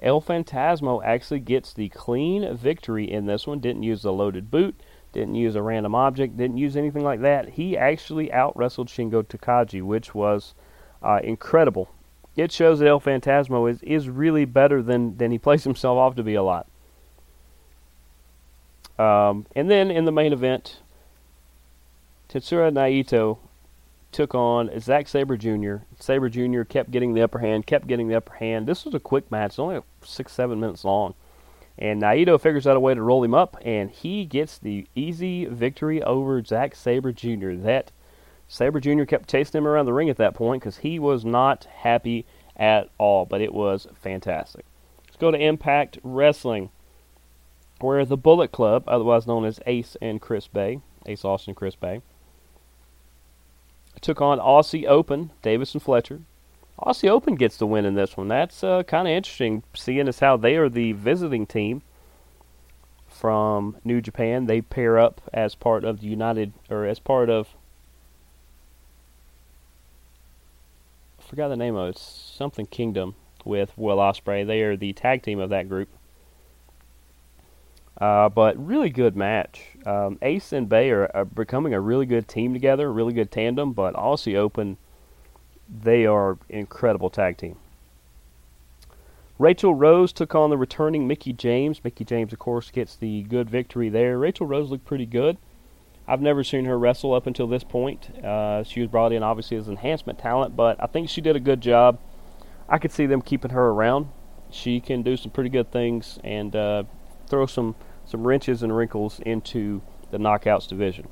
El Phantasmo actually gets the clean victory in this one. Didn't use a loaded boot, didn't use a random object, didn't use anything like that. He actually out wrestled Shingo Takagi, which was uh, incredible. It shows that El Phantasmo is, is really better than, than he plays himself off to be a lot. Um, and then in the main event, Tetsuya Naito took on Zack Sabre Jr. Sabre Jr. kept getting the upper hand, kept getting the upper hand. This was a quick match, only six, seven minutes long. And Naito figures out a way to roll him up, and he gets the easy victory over Zack Sabre Jr. That Sabre Jr. kept chasing him around the ring at that point because he was not happy at all, but it was fantastic. Let's go to Impact Wrestling, where the Bullet Club, otherwise known as Ace and Chris Bey, Ace Austin and Chris Bey, took on Aussie Open, Davis and Fletcher. Aussie Open gets the win in this one. That's uh, kind of interesting, seeing as how they are the visiting team from New Japan. They pair up as part of the United, or as part of. I forgot the name of it. something Kingdom with Will Ospreay. They are the tag team of that group. Uh, but really good match. Um, Ace and Bey are, are, becoming a really good team together, really good tandem. But Aussie Open, they are incredible tag team. Rachel Rose took on the returning Mickie James. Mickie James, of course, gets the good victory there. Rachel Rose looked pretty good. I've never seen her wrestle up until this point. Uh, she was brought in obviously as enhancement talent, but I think she did a good job. I could see them keeping her around. She can do some pretty good things, and uh, throw some some wrenches and wrinkles into the knockouts division.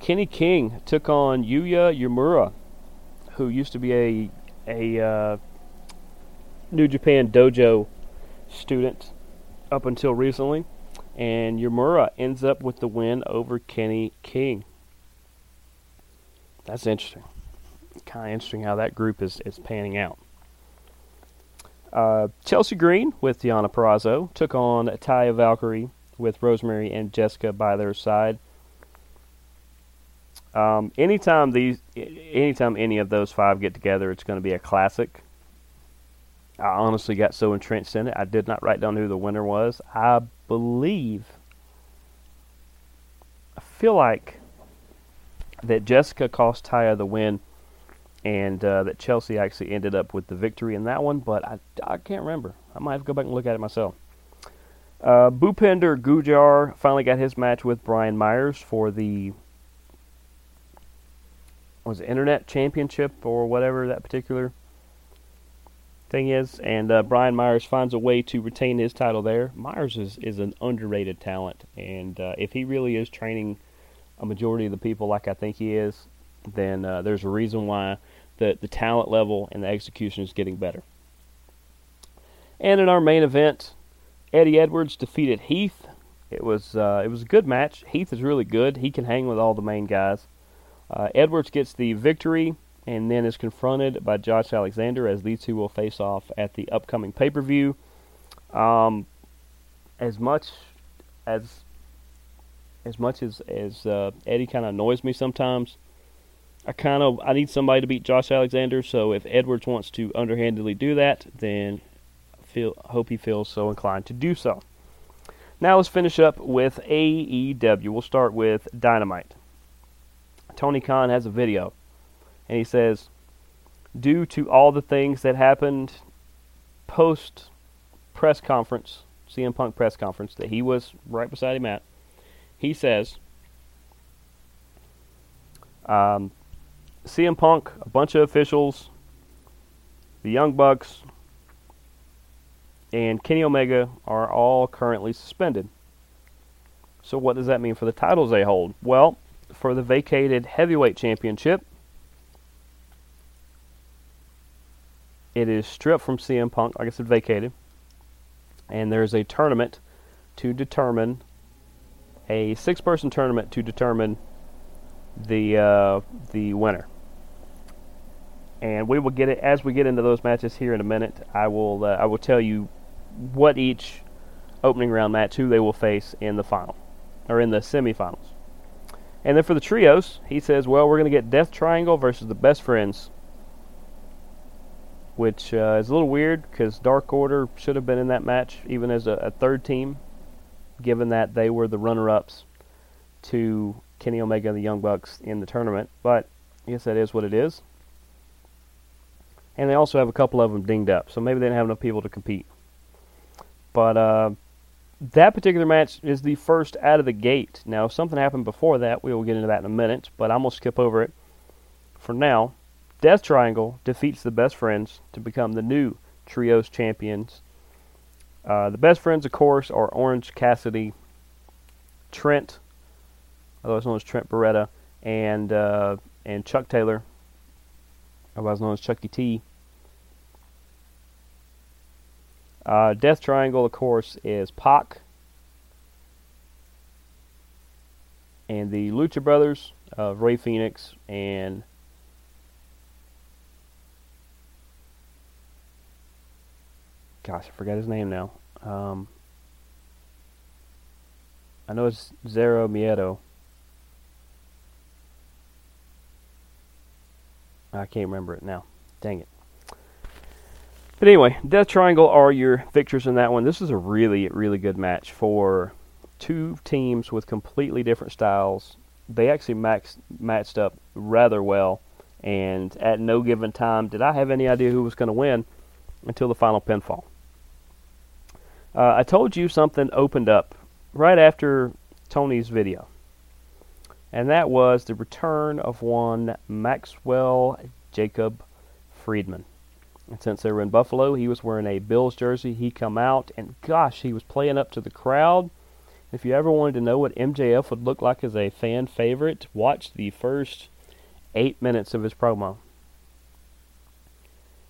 Kenny King took on Yuya Uemura, who used to be a a uh, New Japan Dojo student up until recently, and Yamura ends up with the win over Kenny King. That's interesting. kind of interesting how that group is, is panning out. Uh, Chelsea Green with Deonna Purrazzo took on Taya Valkyrie with Rosemary and Jessica by their side. Um, anytime these, anytime any of those five get together, it's going to be a classic. I honestly got so entrenched in it, I did not write down who the winner was. I believe, I feel like that Jessica cost Taya the win, and uh, that Chelsea actually ended up with the victory in that one. But I, I can't remember. I might have to go back and look at it myself. Uh, Bhupinder Gujjar finally got his match with Brian Myers for the was it Internet Championship or whatever that particular thing is, and uh, Brian Myers finds a way to retain his title there. Myers is, is an underrated talent, and uh, if he really is training a majority of the people like I think he is, then uh, there's a reason why the, the talent level and the execution is getting better. And in our main event, Eddie Edwards defeated Heath. It was uh, it was a good match. Heath is really good. He can hang with all the main guys. Uh, Edwards gets the victory and then is confronted by Josh Alexander as these two will face off at the upcoming pay per view. Um, as much as as much as as uh, Eddie kind of annoys me sometimes, I kind of I need somebody to beat Josh Alexander. So if Edwards wants to underhandedly do that, then I feel hope he feels so inclined to do so. Now let's finish up with AEW. We'll start with Dynamite. Tony Khan has a video, and he says, due to all the things that happened post press conference, CM Punk press conference, that he was right beside him at, he says, um, CM Punk, a bunch of officials, the Young Bucks, and Kenny Omega are all currently suspended. So, what does that mean for the titles they hold? Well, for the vacated heavyweight championship. It is stripped from CM Punk, like I said, vacated. And there's a tournament to determine a six-person tournament to determine the uh, the winner. And we will get it as we get into those matches here in a minute. I will uh, I will tell you what each opening round match who they will face in the final or in the semifinals. And then for the trios, he says, well, we're going to get Death Triangle versus the Best Friends. Which uh, is a little weird because Dark Order should have been in that match, even as a, a third team, given that they were the runner ups to Kenny Omega and the Young Bucks in the tournament. But I guess that is what it is. And they also have a couple of them dinged up, so maybe they didn't have enough people to compete. But uh, that particular match is the first out of the gate. Now, if something happened before that, we will get into that in a minute, but I'm going to skip over it for now. Death Triangle defeats the Best Friends to become the new Trios champions. Uh, the Best Friends, of course, are Orange Cassidy, Trent, otherwise known as Trent Beretta, and uh, and Chuck Taylor, otherwise known as Chucky T. Uh, Death Triangle, of course, is Pac. And the Lucha Brothers of Rey Fenix and gosh, I forgot his name now. Um, I know it's Zero Miedo. I can't remember it now. Dang it. But anyway, Death Triangle are your victors in that one. This is a really, really good match for two teams with completely different styles. They actually matched up rather well, and at no given time did I have any idea who was going to win until the final pinfall. Uh, I told you something opened up right after Tony's video, and that was the return of one Maxwell Jacob Friedman. And since they were in Buffalo, he was wearing a Bills jersey. He come out, and gosh, he was playing up to the crowd. If you ever wanted to know what MJF would look like as a fan favorite, watch the first eight minutes of his promo.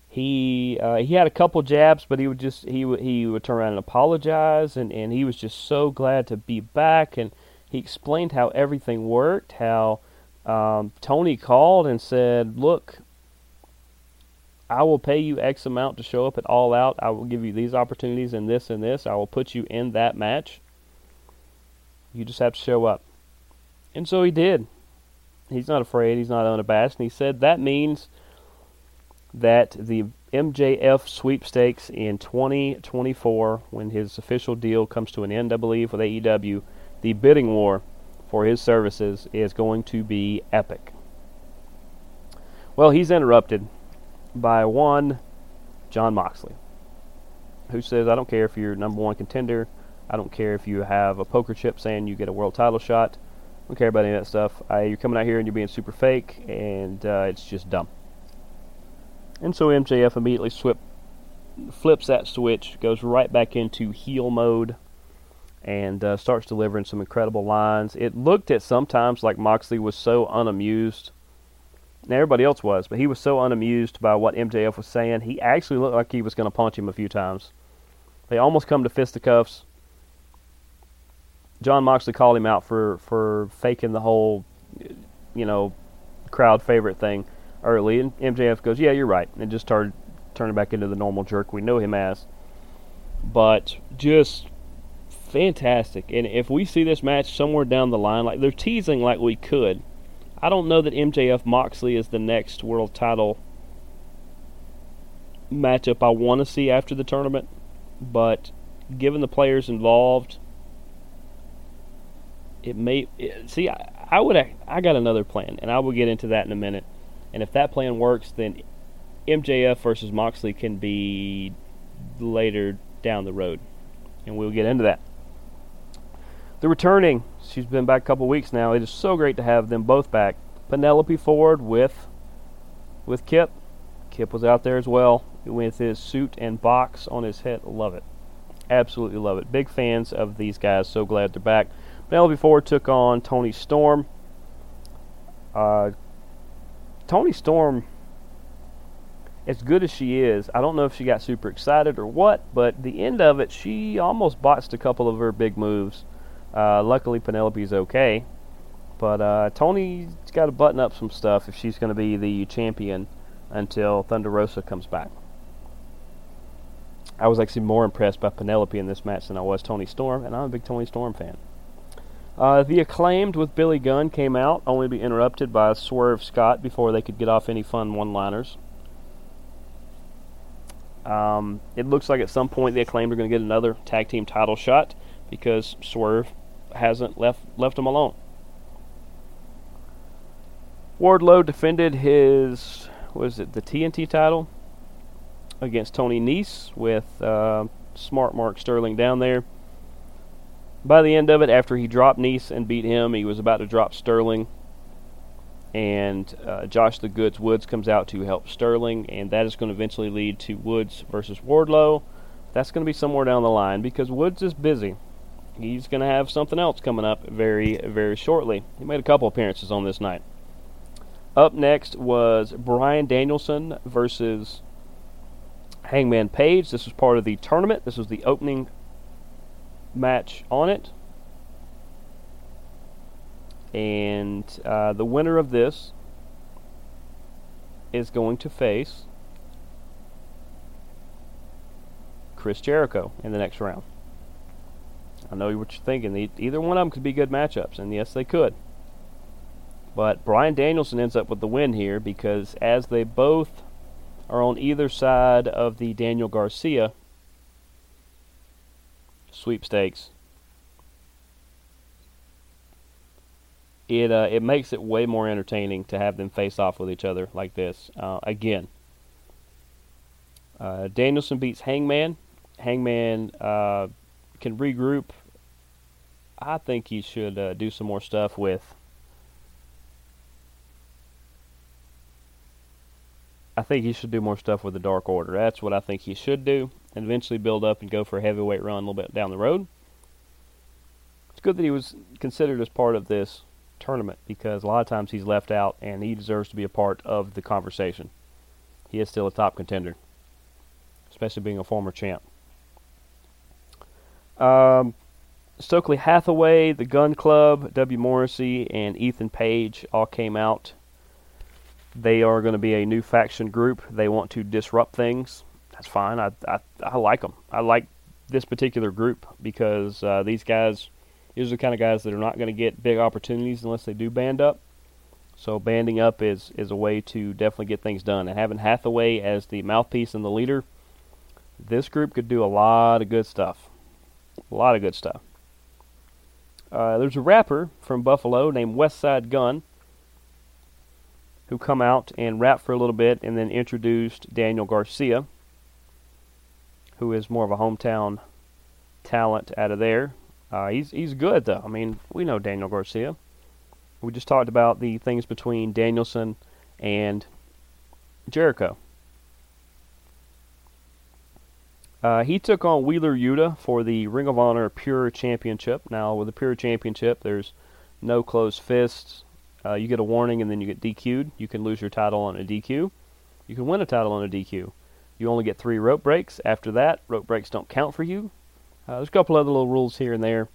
He uh, he had a couple jabs, but he would just he he would turn around and apologize, and, and he was just so glad to be back. And he explained how everything worked. How um, Tony called and said, "Look, I will pay you X amount to show up at All Out. I will give you these opportunities and this and this. I will put you in that match. You just have to show up. And so he did. He's not afraid. He's not unabashed. And he said that means that the MJF sweepstakes in 2024, when his official deal comes to an end, I believe, with AEW, the bidding war for his services is going to be epic. Well, he's interrupted by one Jon Moxley, who says, I don't care if you're number one contender. I don't care if you have a poker chip saying you get a world title shot. I don't care about any of that stuff. I, you're coming out here and you're being super fake, and uh, it's just dumb. And so MJF immediately swip, flips that switch, goes right back into heel mode, and uh, starts delivering some incredible lines. It looked at sometimes like Moxley was so unamused. Now everybody else was, but he was so unamused by what MJF was saying. He actually looked like he was going to punch him a few times. They almost come to fisticuffs. Jon Moxley called him out for for faking the whole, you know, crowd favorite thing early, and MJF goes, "Yeah, you're right," and just started turning back into the normal jerk we know him as. But just fantastic. And if we see this match somewhere down the line, like they're teasing like we could, I don't know that MJF Moxley is the next world title matchup I want to see after the tournament, but given the players involved, it may see. I, I would I got another plan, and I will get into that in a minute. And if that plan works, then MJF versus Moxley can be later down the road, and we'll get into that. The returning, she's been back a couple weeks now. It is so great to have them both back. Penelope Ford with with Kip. Kip was out there as well with his suit and box on his head. Love it. Absolutely love it. Big fans of these guys. So glad they're back. Penelope Ford took on Toni Storm. Uh, Toni Storm, as good as she is, I don't know if she got super excited or what, but the end of it, she almost botched a couple of her big moves uh, luckily, Penelope's okay. But uh, Toni's got to button up some stuff if she's going to be the champion until Thunder Rosa comes back. I was actually more impressed by Penelope in this match than I was Toni Storm, and I'm a big Toni Storm fan. Uh, the acclaimed with Billy Gunn came out, only to be interrupted by Swerve Scott before they could get off any fun one-liners. Um, it looks like at some point the acclaimed are going to get another tag team title shot because Swerve hasn't left left him alone. Wardlow defended his was it the TNT title against Tony Nese with uh, Smart Mark Sterling down there. By the end of it, after he dropped Nese and beat him, he was about to drop Sterling. And uh, Josh the Goods Woods comes out to help Sterling, and that is going to eventually lead to Woods versus Wardlow. That's going to be somewhere down the line because Woods is busy he's going to have something else coming up very, very shortly. He made a couple appearances on this night. Up next was Bryan Danielson versus Hangman Page. This was part of the tournament. This was the opening match on it. And uh, the winner of this is going to face Chris Jericho in the next round. I know what you're thinking. Either one of them could be good matchups, and yes, they could. But Bryan Danielson ends up with the win here because as they both are on either side of the Daniel Garcia sweepstakes, it uh, it makes it way more entertaining to have them face off with each other like this. Uh, again, uh, Danielson beats Hangman. Hangman uh, can regroup I think he should uh, do some more stuff with. I think he should do more stuff with the Dark Order. That's what I think he should do, and eventually build up and go for a heavyweight run a little bit down the road. It's good that he was considered as part of this tournament because a lot of times he's left out, and he deserves to be a part of the conversation. He is still a top contender, especially being a former champ. Um, Stokely Hathaway, the Gunn Club, W. Morrissey, and Ethan Page all came out They are going to be a new faction group. They want to disrupt things. That's fine. I I, I like them. I like this particular group because uh, these guys, these are the kind of guys that are not going to get big opportunities unless they do band up. So banding up is is a way to definitely get things done. And having Hathaway as the mouthpiece and the leader, this group could do a lot of good stuff. A lot of good stuff. Uh, there's a rapper from Buffalo named Westside Gunn who come out and rap for a little bit and then introduced Daniel Garcia, who is more of a hometown talent out of there. Uh, he's he's good though. I mean, we know Daniel Garcia. We just talked about the things between Danielson and Jericho. Uh, he took on Wheeler Yuta for the Ring of Honor Pure Championship. Now, with the Pure Championship, there's no closed fists. Uh, you get a warning and then you get DQ'd. You can lose your title on a DQ. You can win a title on a DQ. You only get three rope breaks. After that, rope breaks don't count for you. Uh, there's a couple other little rules here and there.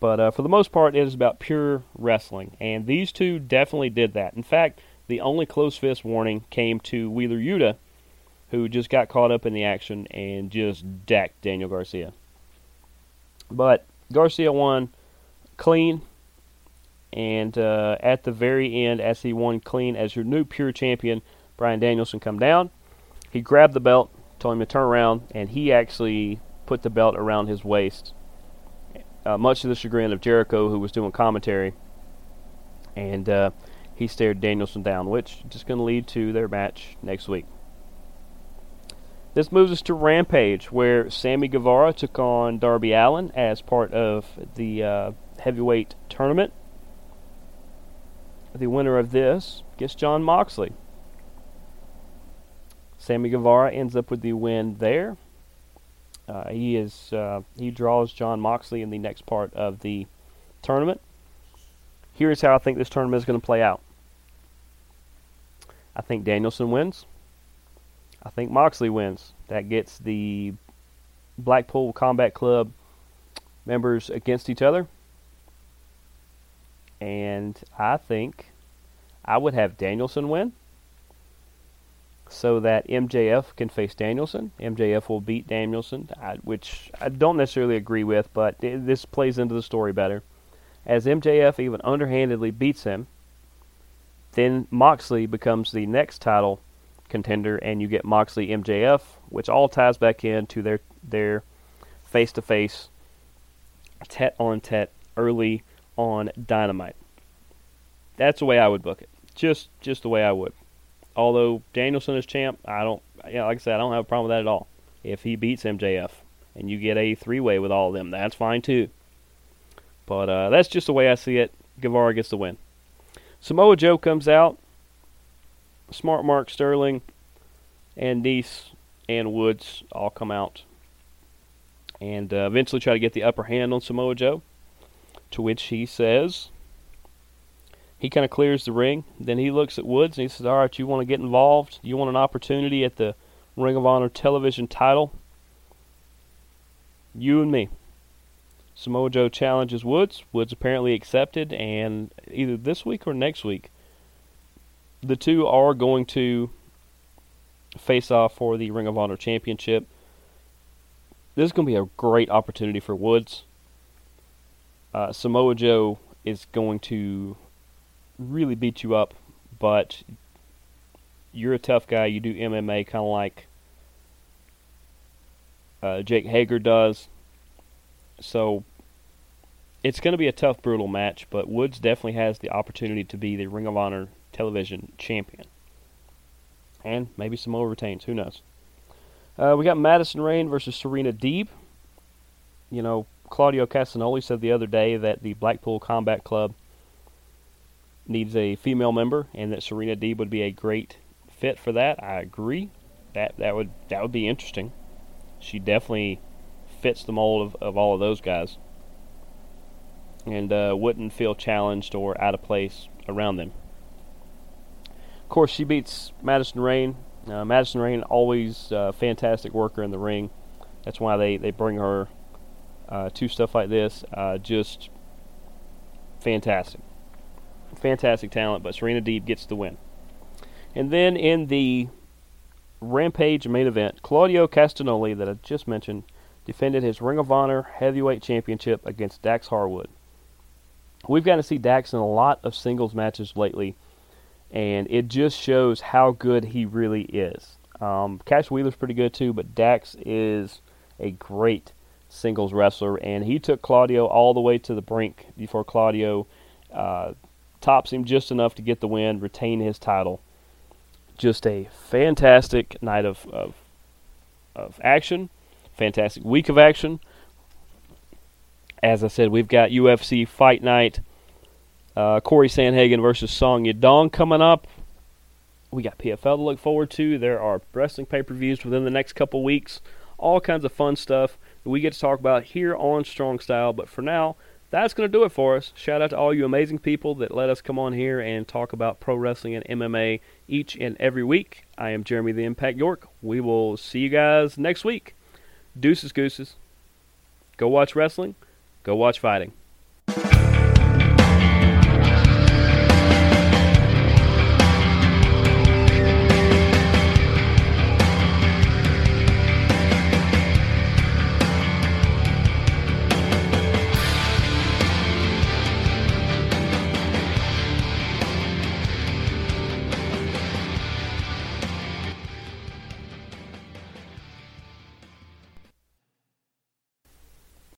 But uh, for the most part, it is about pure wrestling. And these two definitely did that. In fact, the only closed fist warning came to Wheeler Yuta who just got caught up in the action and just decked Daniel Garcia. But Garcia won clean, and uh, at the very end, as he won clean as your new pure champion, Bryan Danielson come down. He grabbed the belt, told him to turn around, and he actually put the belt around his waist, uh, much to the chagrin of Jericho, who was doing commentary. And uh, he stared Danielson down, which is just going to lead to their match next week. This moves us to Rampage, where Sammy Guevara took on Darby Allin as part of the uh, heavyweight tournament. The winner of this gets Jon Moxley. Sammy Guevara ends up with the win there. Uh, he is uh, he draws Jon Moxley in the next part of the tournament. Here's how I think this tournament is going to play out. I think Danielson wins. I think Moxley wins. That gets the Blackpool Combat Club members against each other. And I think I would have Danielson win so that MJF can face Danielson. MJF will beat Danielson, which I don't necessarily agree with, but this plays into the story better. As MJF even underhandedly beats him, then Moxley becomes the next title contender, and you get Moxley MJF, which all ties back into their their face to face, tet on tet early on Dynamite. That's the way I would book it. Just just the way I would. Although Danielson is champ, I don't. Yeah, like I said, I don't have a problem with that at all. If he beats MJF and you get a three way with all of them, that's fine too. But uh, that's just the way I see it. Guevara gets the win. Samoa Joe comes out Smart Mark Sterling and Nese and Woods all come out and uh, eventually try to get the upper hand on Samoa Joe. To which he says, he kind of clears the ring. Then he looks at Woods and he says, All right, you want to get involved? You want an opportunity at the Ring of Honor television title? You and me. Samoa Joe challenges Woods. Woods apparently accepted, and either this week or next week, the two are going to face off for the Ring of Honor Championship. This is going to be a great opportunity for Woods. Uh, Samoa Joe is going to really beat you up, but you're a tough guy. You do MMA kind of like uh, Jake Hager does. So it's going to be a tough, brutal match, but Woods definitely has the opportunity to be the Ring of Honor television champion. And maybe Samoa retains. Who knows? Uh, we got Madison Rayne versus Serena Deeb. You know, Claudio Castagnoli said the other day that the Blackpool Combat Club needs a female member, and that Serena Deeb would be a great fit for that. I agree. That that would that would be interesting. She definitely fits the mold of, of all of those guys, and uh, wouldn't feel challenged or out of place around them. Course, she beats Madison Rayne. Uh, Madison Rayne, always a uh, fantastic worker in the ring. That's why they, they bring her uh, to stuff like this. Uh, just fantastic. Fantastic talent, but Serena Deeb gets the win. And then in the Rampage main event, Claudio Castagnoli, that I just mentioned, defended his Ring of Honor Heavyweight Championship against Dax Harwood. We've gotten to see Dax in a lot of singles matches lately, and it just shows how good he really is. Um, Cash Wheeler's pretty good too, but Dax is a great singles wrestler, and he took Claudio all the way to the brink before Claudio uh, tops him just enough to get the win, retain his title. Just a fantastic night of, of, of action, fantastic week of action. As I said, we've got UFC Fight Night, uh, Corey Sandhagen versus Song Yadong coming up. We got PFL to look forward to. There are wrestling pay per views within the next couple weeks. All kinds of fun stuff that we get to talk about here on Strong Style. But for now, that's going to do it for us. Shout out to all you amazing people that let us come on here and talk about pro wrestling and MMA each and every week. I am Jeremy the Impact York. We will see you guys next week. Deuces, gooses. Go watch wrestling. Go watch fighting.